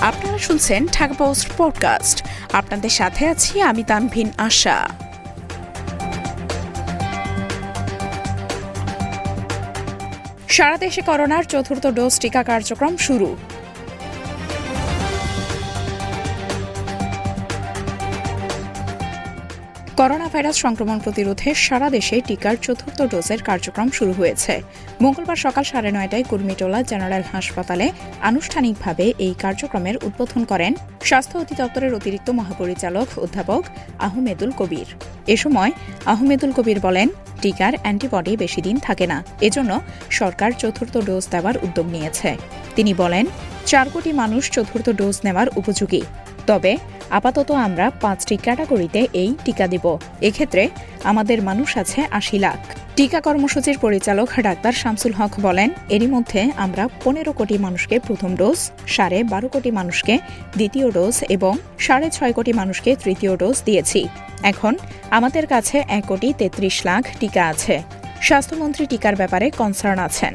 আপনারা শুনছেন Dhaka post podcast. আপনাদের সাথে আছি আমি তানভিন আশা। সারা দেশে করোনার চতুর্থ ডোজ টিকা কার্যক্রম শুরু। করোনা ভাইরাস সংক্রমণ প্রতিরোধে সারা দেশে টিকার চতুর্থ ডোজের কার্যক্রম শুরু হয়েছে। মঙ্গলবার সকাল সাড়ে নয়টায় কুর্মিটোলা জেনারেল হাসপাতালে আনুষ্ঠানিকভাবে এই কার্যক্রমের উদ্বোধন করেন স্বাস্থ্য অধিদপ্তরের অতিরিক্ত মহাপরিচালক অধ্যাপক আহমেদুল কবির। এ সময় আহমেদুল কবির বলেন, টিকার অ্যান্টিবডি বেশি দিন থাকে না, এজন্য সরকার চতুর্থ ডোজ দেওয়ার উদ্যোগ নিয়েছে। তিনি বলেন, চার কোটি মানুষ চতুর্থ ডোজ নেওয়ার উপযোগী। তবে আপাতত আমরা পাঁচটি ক্যাটাগরিতে এই টিকা দেব। এক্ষেত্রে আমাদের মানুষ আছে আশি লাখ। টিকা কর্মসূচির পরিচালক ডাক্তার শামসুল হক বলেন, এরই মধ্যে আমরা পনেরো কোটি মানুষকে প্রথম ডোজ, সাড়ে বারো কোটি মানুষকে দ্বিতীয় ডোজ এবং সাড়ে ছয় কোটি মানুষকে তৃতীয় ডোজ দিয়েছি। এখন আমাদের কাছে এক কোটি তেত্রিশ লাখ টিকা আছে। স্বাস্থ্যমন্ত্রী টিকার ব্যাপারে কনসার্ন আছেন।